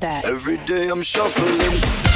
that. Every day I'm shuffling.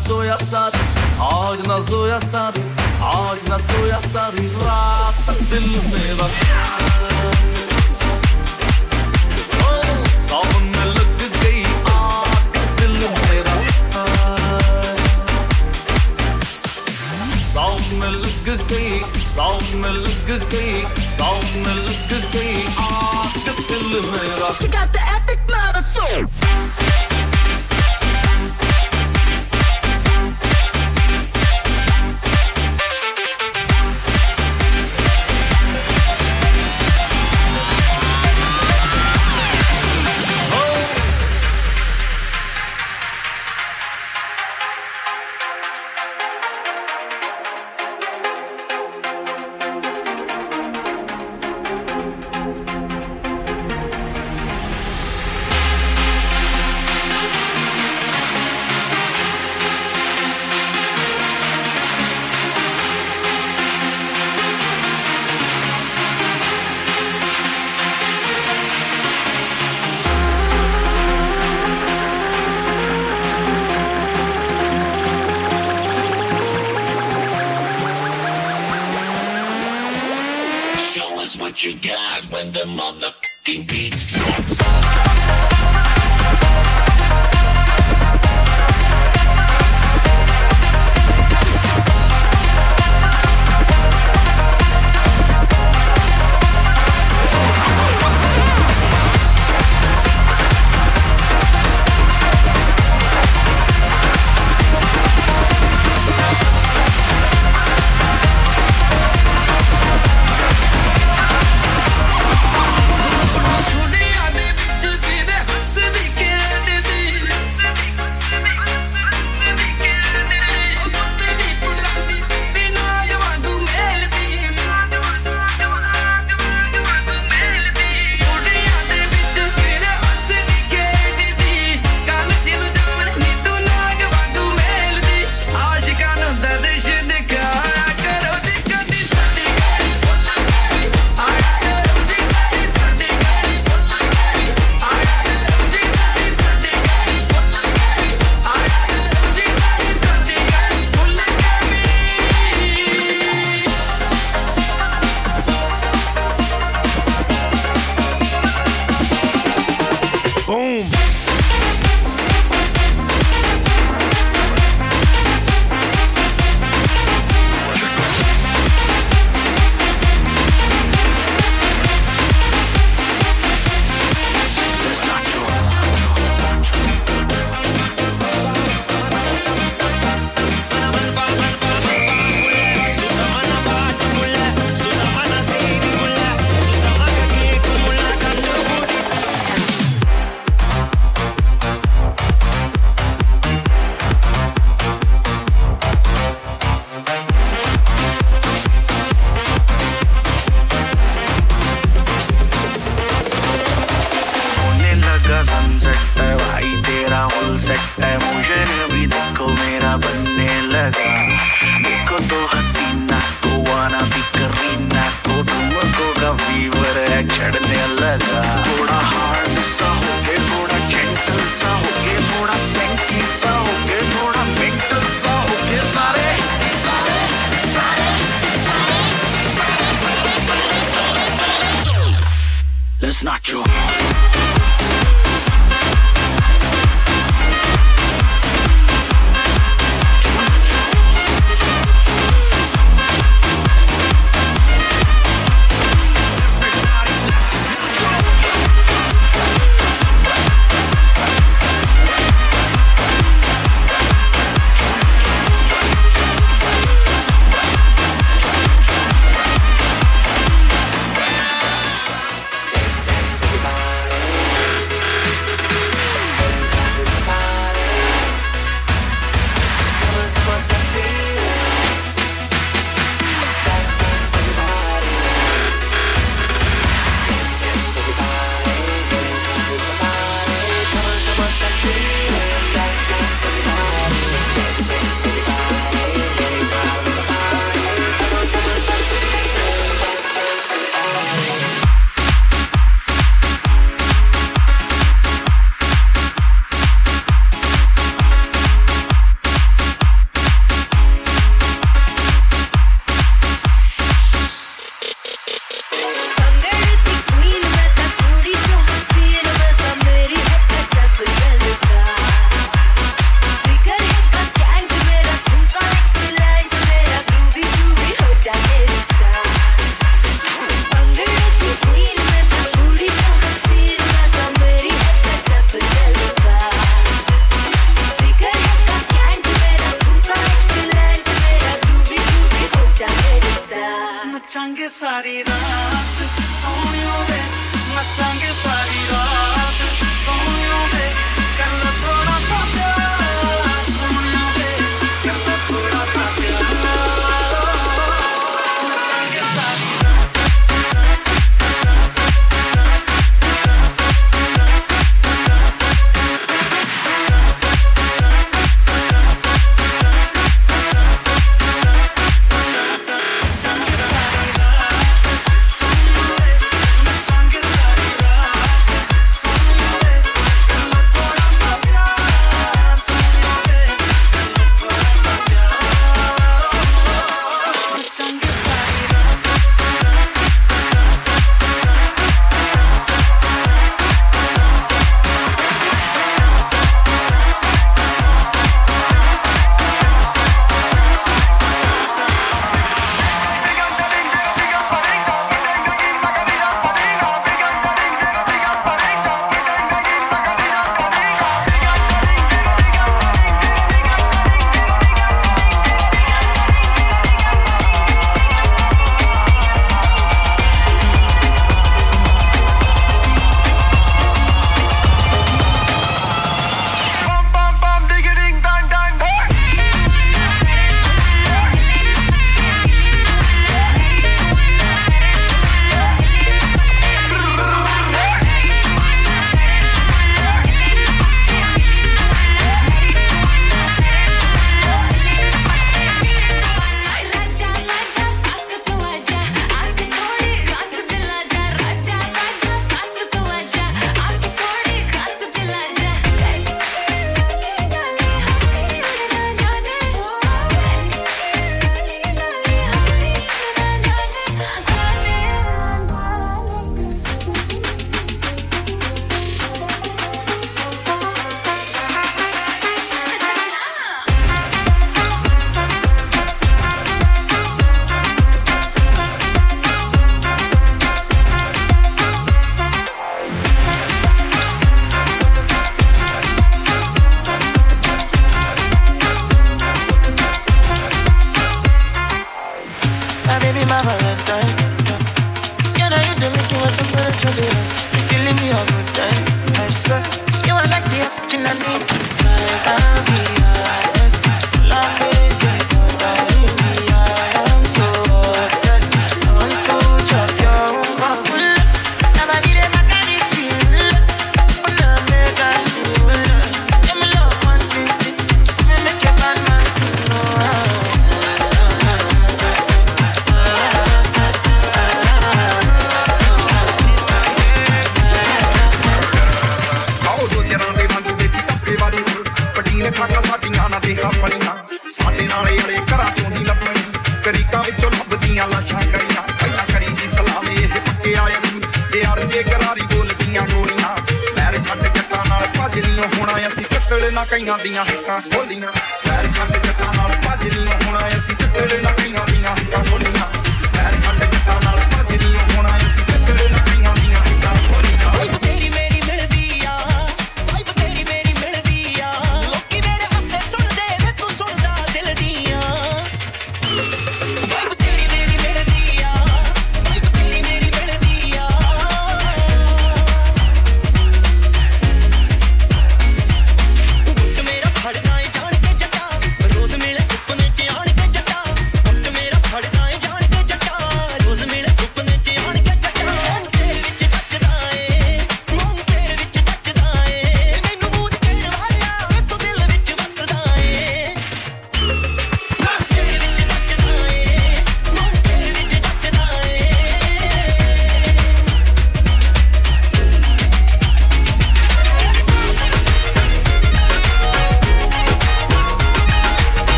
suya sar Ağacına suya sar Ağacına suya sar Rahat dil meyve गई sound में लग got the epic marathon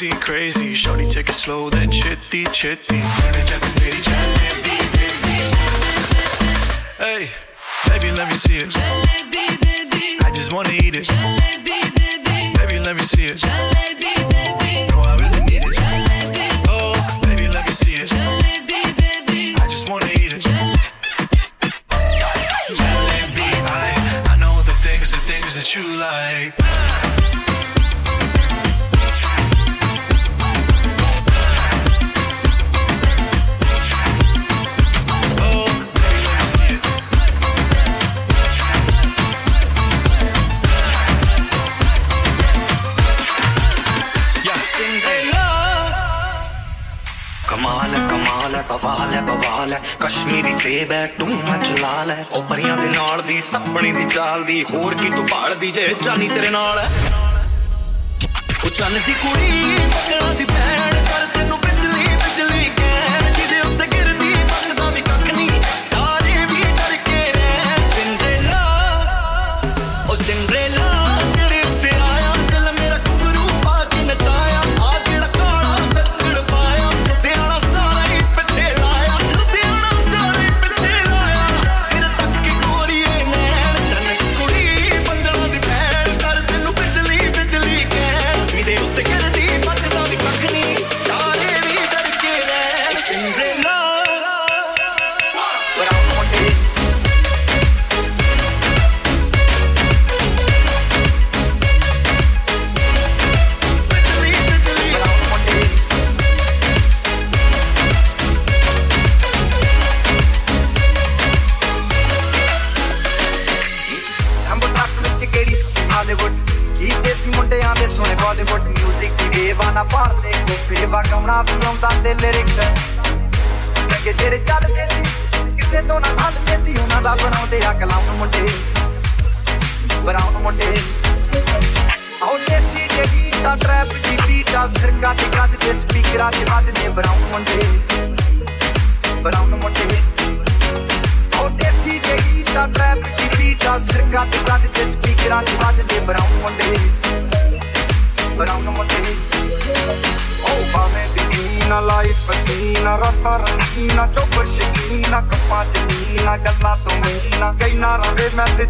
crazy, crazy. Shorty, take it slow, then chitty, chitty. Hey, baby, let me see it. Baby. I just wanna eat it. Baby. Baby, let me see it. ਦੀ ਸੇਬ ਐ ਤੂੰ ਮੱਚ ਲਾਲ ਐ ਉਹ ਪਰੀਆਂ ਦੇ ਨਾਲ ਦੀ ਸਾਹਮਣੇ ਦੀ ਚਾਲ ਦੀ, ਹੋਰ ਕੀ ਤੂੰ ਭਾਲਦੀ ਜੇ ਚਾਨੀ ਤੇਰੇ ਨਾਲ ਐ ਉਹ ਚੰਨ ਦੀ ਕੁੜੀ, ਤਕੜਾ ਦੀ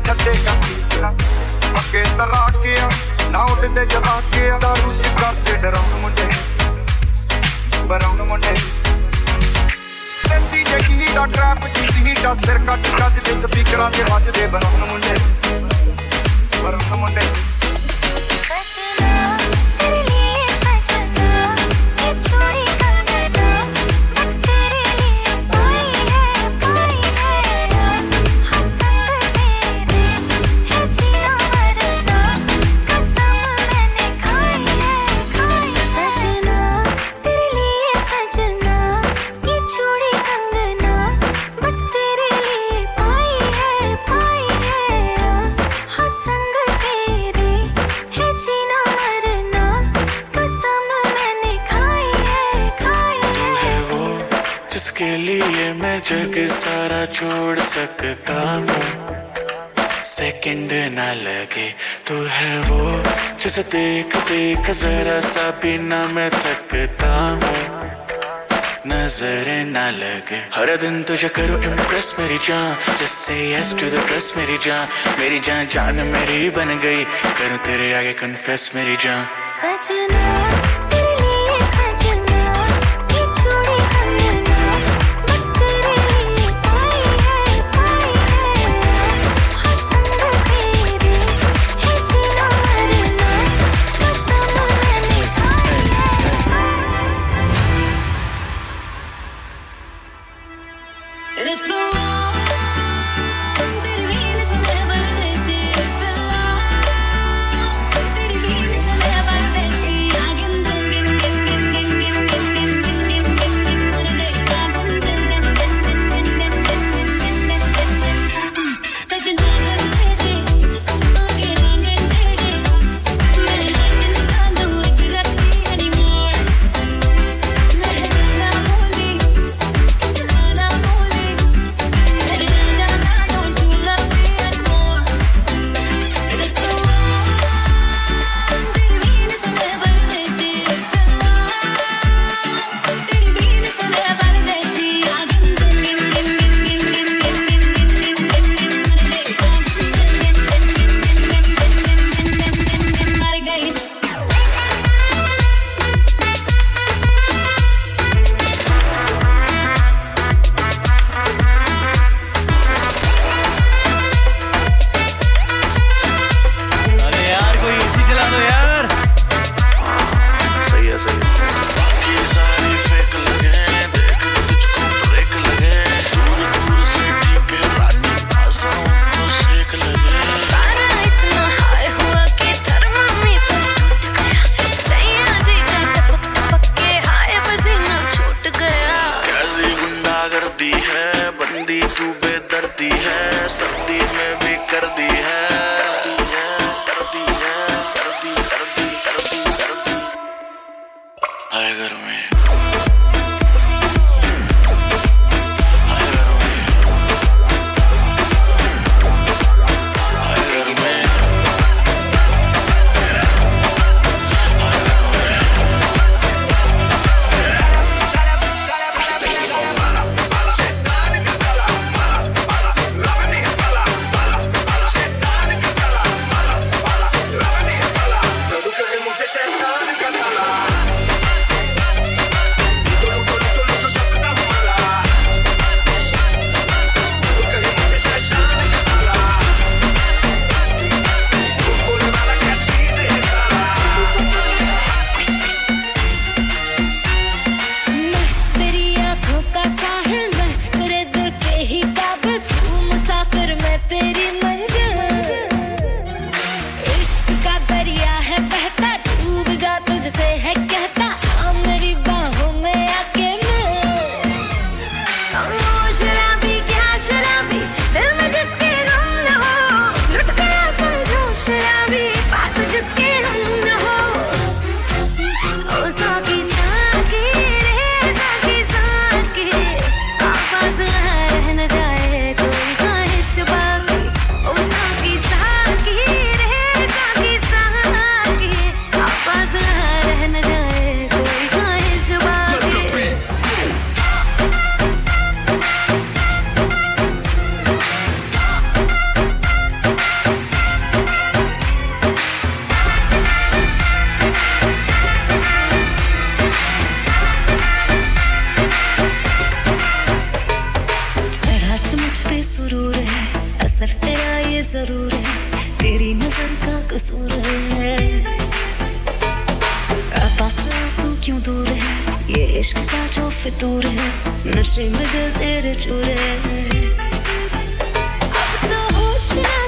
ਛੱਡੇਗਾ ਸੀਟਾ ਪੱਕੇ ਤਰਾ ਕੇ ਨਾ ਉੱਡਦੇ ਜਵਾ ਕੇ ਦਾਰੂ ਚ ਕਰਦੇ ਡਰਾਉਣ ਮੁੰਡੇ ਬਰਾਉਣ ਮੁੰਡੇ ਦੇਸੀ ਜਗੀ ਦਾ ਟਰੈਪ ਜਿੱਦੀ ਦਾ ਸਿਰ ਕੱਟ ਕੱਜ ਦੇ ਸਪੀਕਰਾਂ ਦੇ ਵੱਜਦੇ ਬਰਾਉਣ ਮੁੰਡੇ ਬਰਾਉਣ ਮੁੰਡੇ जग सारा छोड़ सकता हूँ। सेकंड ना लगे तू है वो, जिसे देख देख जरा सा भी ना मैं थकता हूँ। नज़र ना लगे, हर दिन तुझे करो इम्प्रेस मेरी जान, जैसे यस टू द प्रेस मेरी जान। मेरी जान जान मेरी बन गई, करूँ तेरे आगे कन्फेस मेरी जान। सजना तू क्यों दूर है? ये इश्क जो फितूर है, नशे में दिल तेरे चूरे अब तो होश है।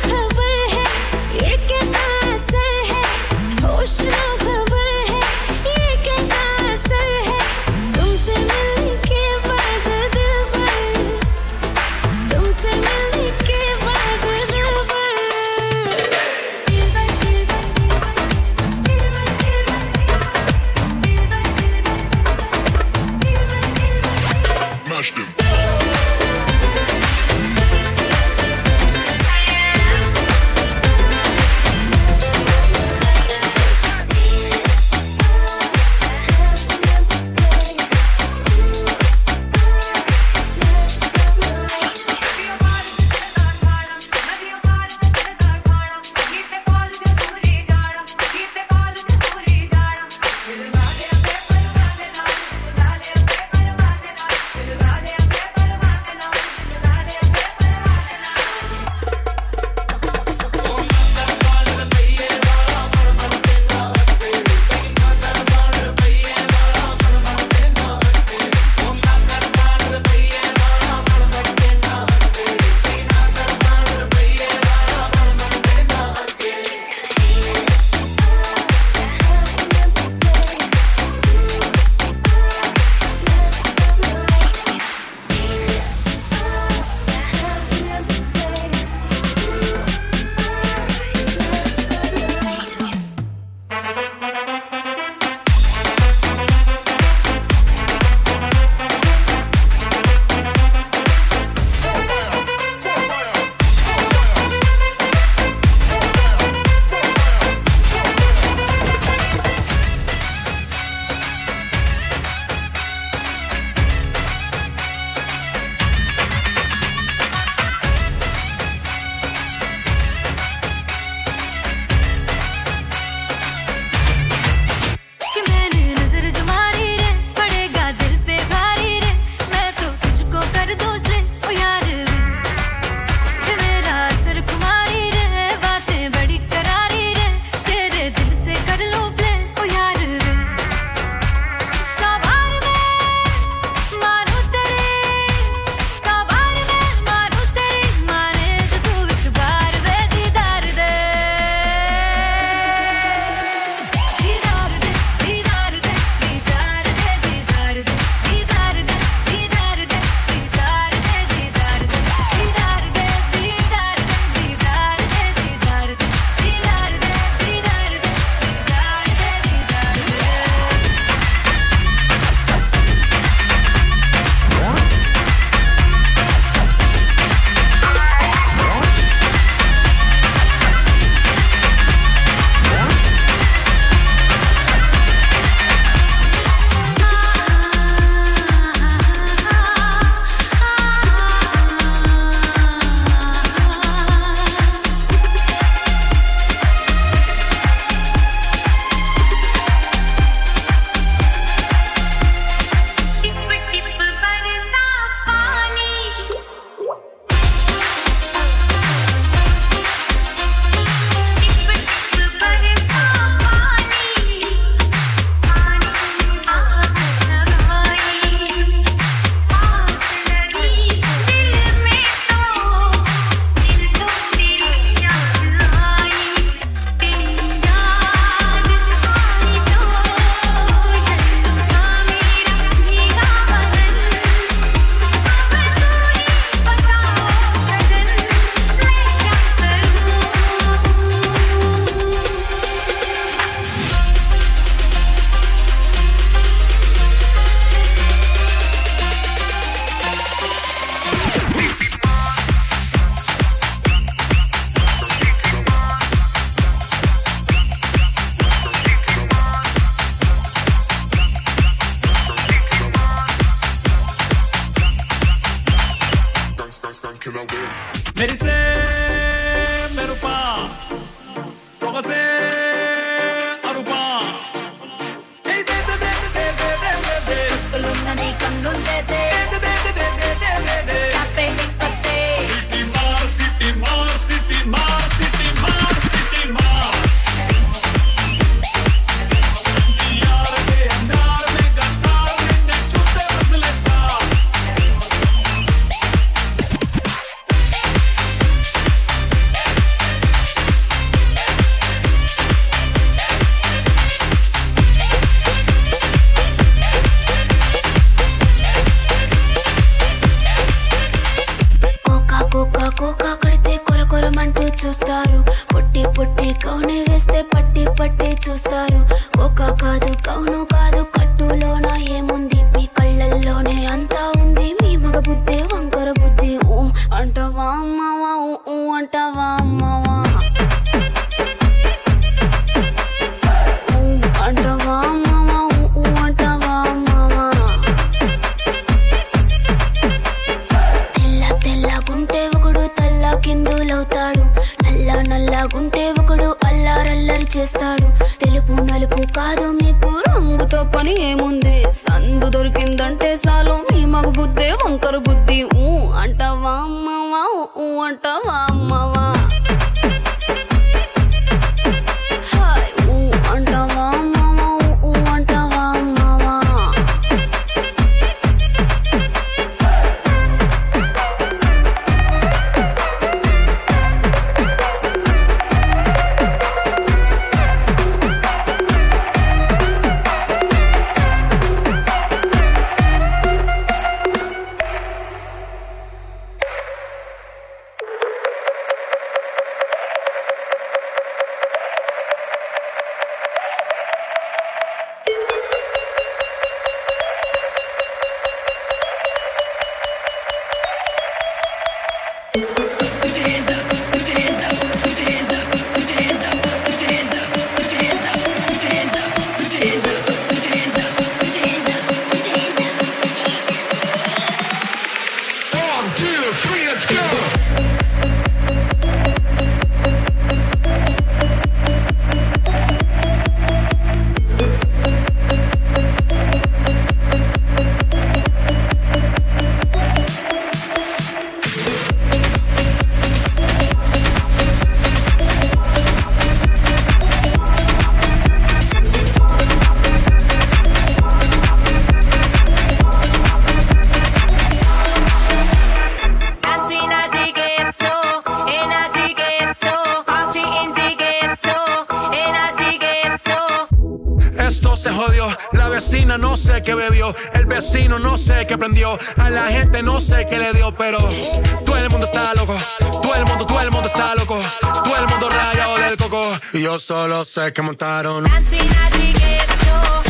Y yo solo sé que montaron. Dancing as we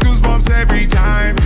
goosebumps every time.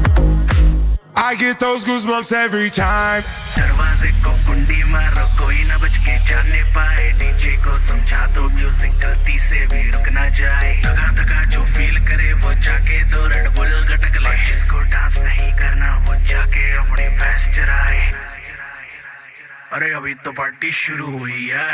I get those goosebumps every time. दरवाजे को कुंडी मारो, कोई ना बच के जाने पाए। डीजे को समझा दो म्यूज़िक गलती से भी रुक ना जाए। धगा धगा जो फील करे, वो जाके दो रेड बुल गटक ले। जिसको डांस नहीं करना, वो जाके अपनी भैंस चराए। अरे, अभी तो पार्टी शुरू हुई है।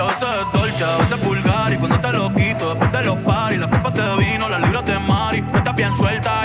a veces es dolce, a veces es. Y cuando te lo quito, después de los paris, las copas de vino, las libras de mari. Tú estás bien suelta,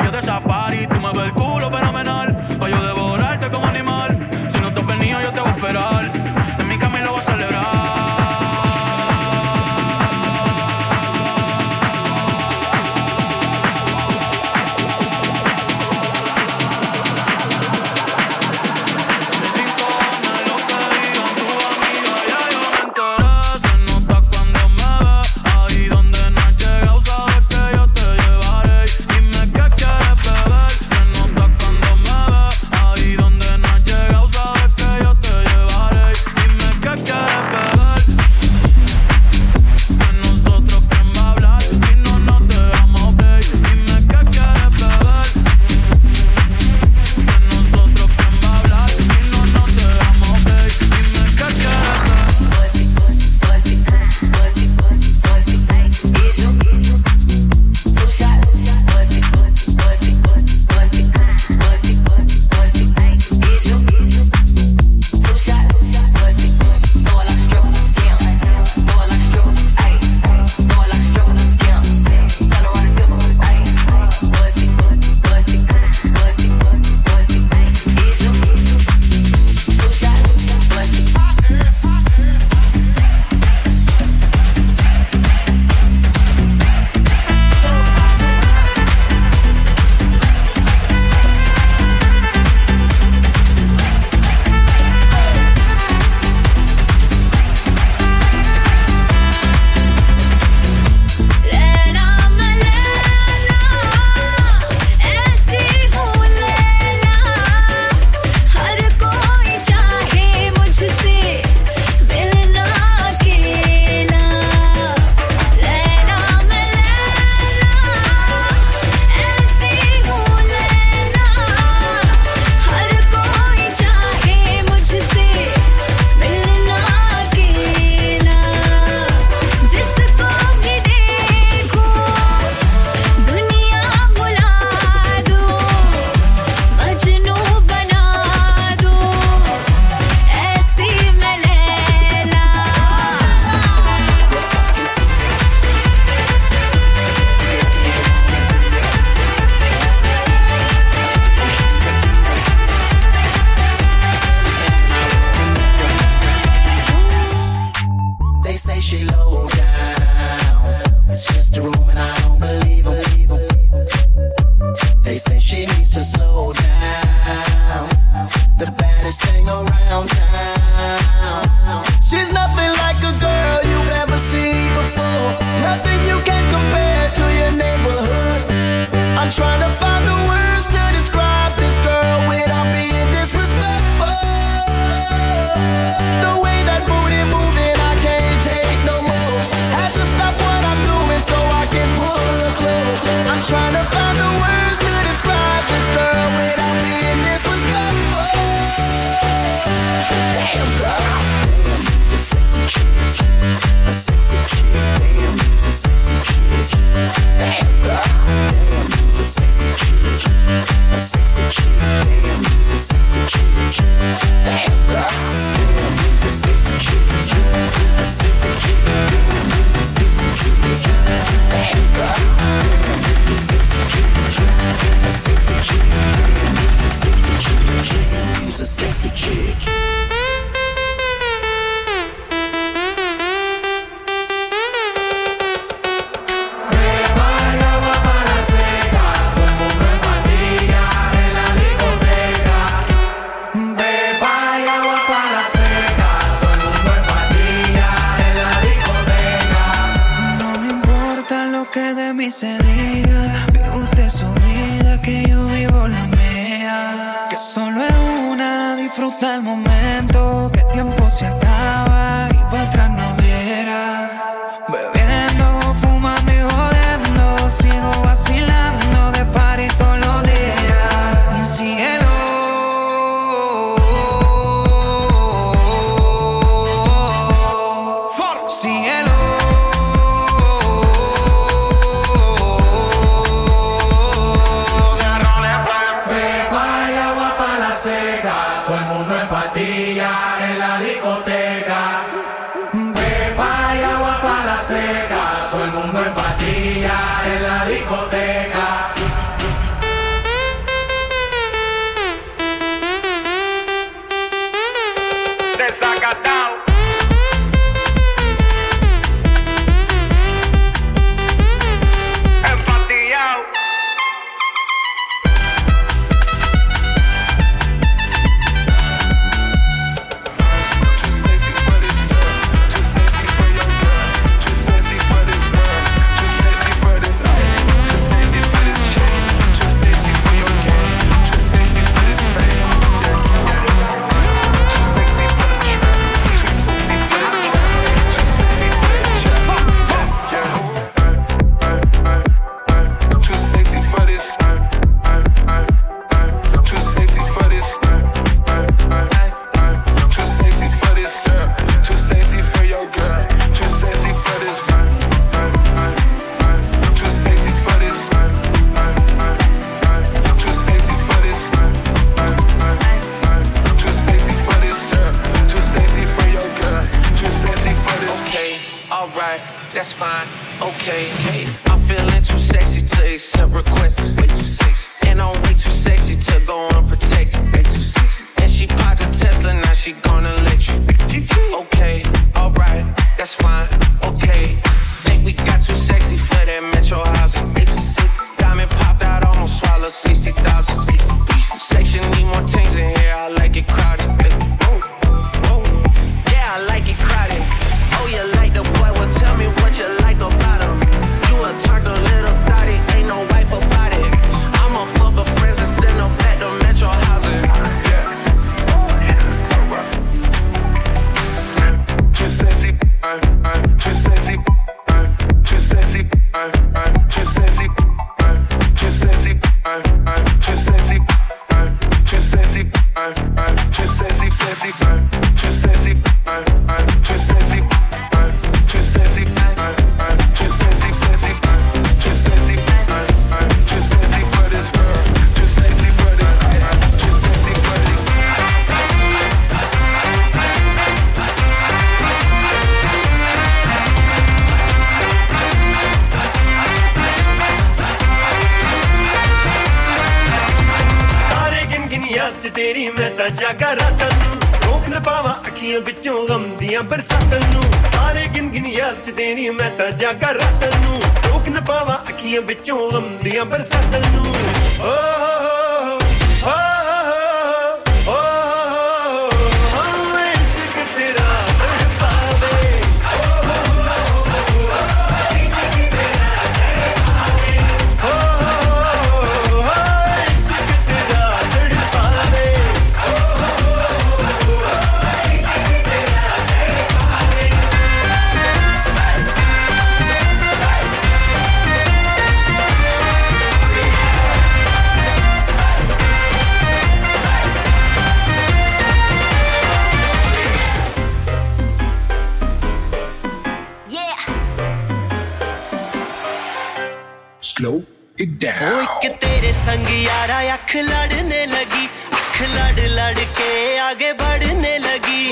it down. ਉਹ ਇੱਕ ਤੇਰੇ ਸੰਗ ਯਾਰਾ ਅੱਖ ਲੜਨੇ ਲੱਗੀ ਅੱਖ ਲੜ ਲੜ ਕੇ ਅੱਗੇ बढ़ने ਲੱਗੀ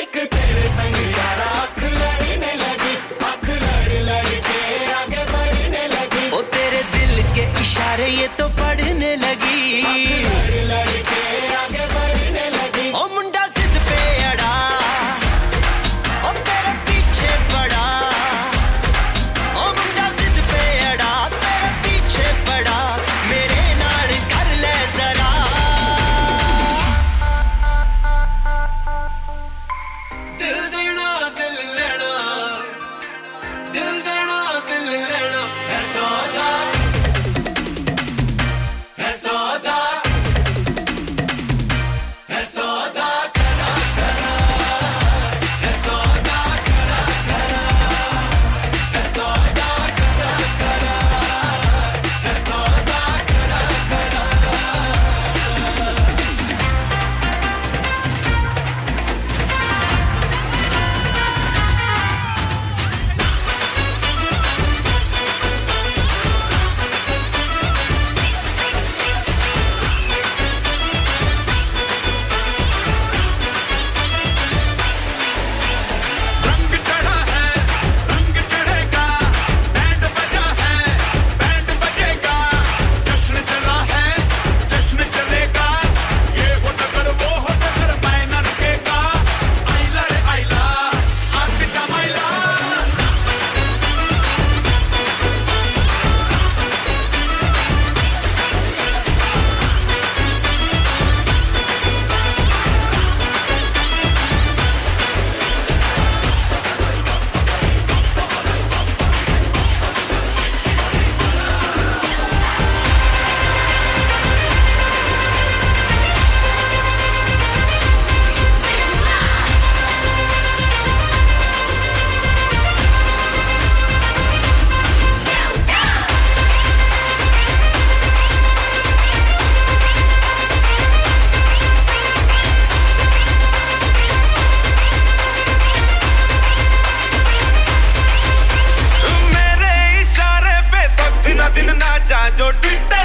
ਇੱਕ ਤੇਰੇ ਸੰਗ ਯਾਰਾ ਅੱਖ ਲੜਨੇ ਲੱਗੀ ਅੱਖ ਲੜ ਲੜ ਕੇ ਅੱਗੇ बढ़ने ਲੱਗੀ ਉਹ ਤੇਰੇ ਦਿਲ ਕੇ ਇਸ਼ਾਰੇ ਇਹ ਤਾਂ ਪੜਨੇ ਲੱਗੀ जो ट्विटर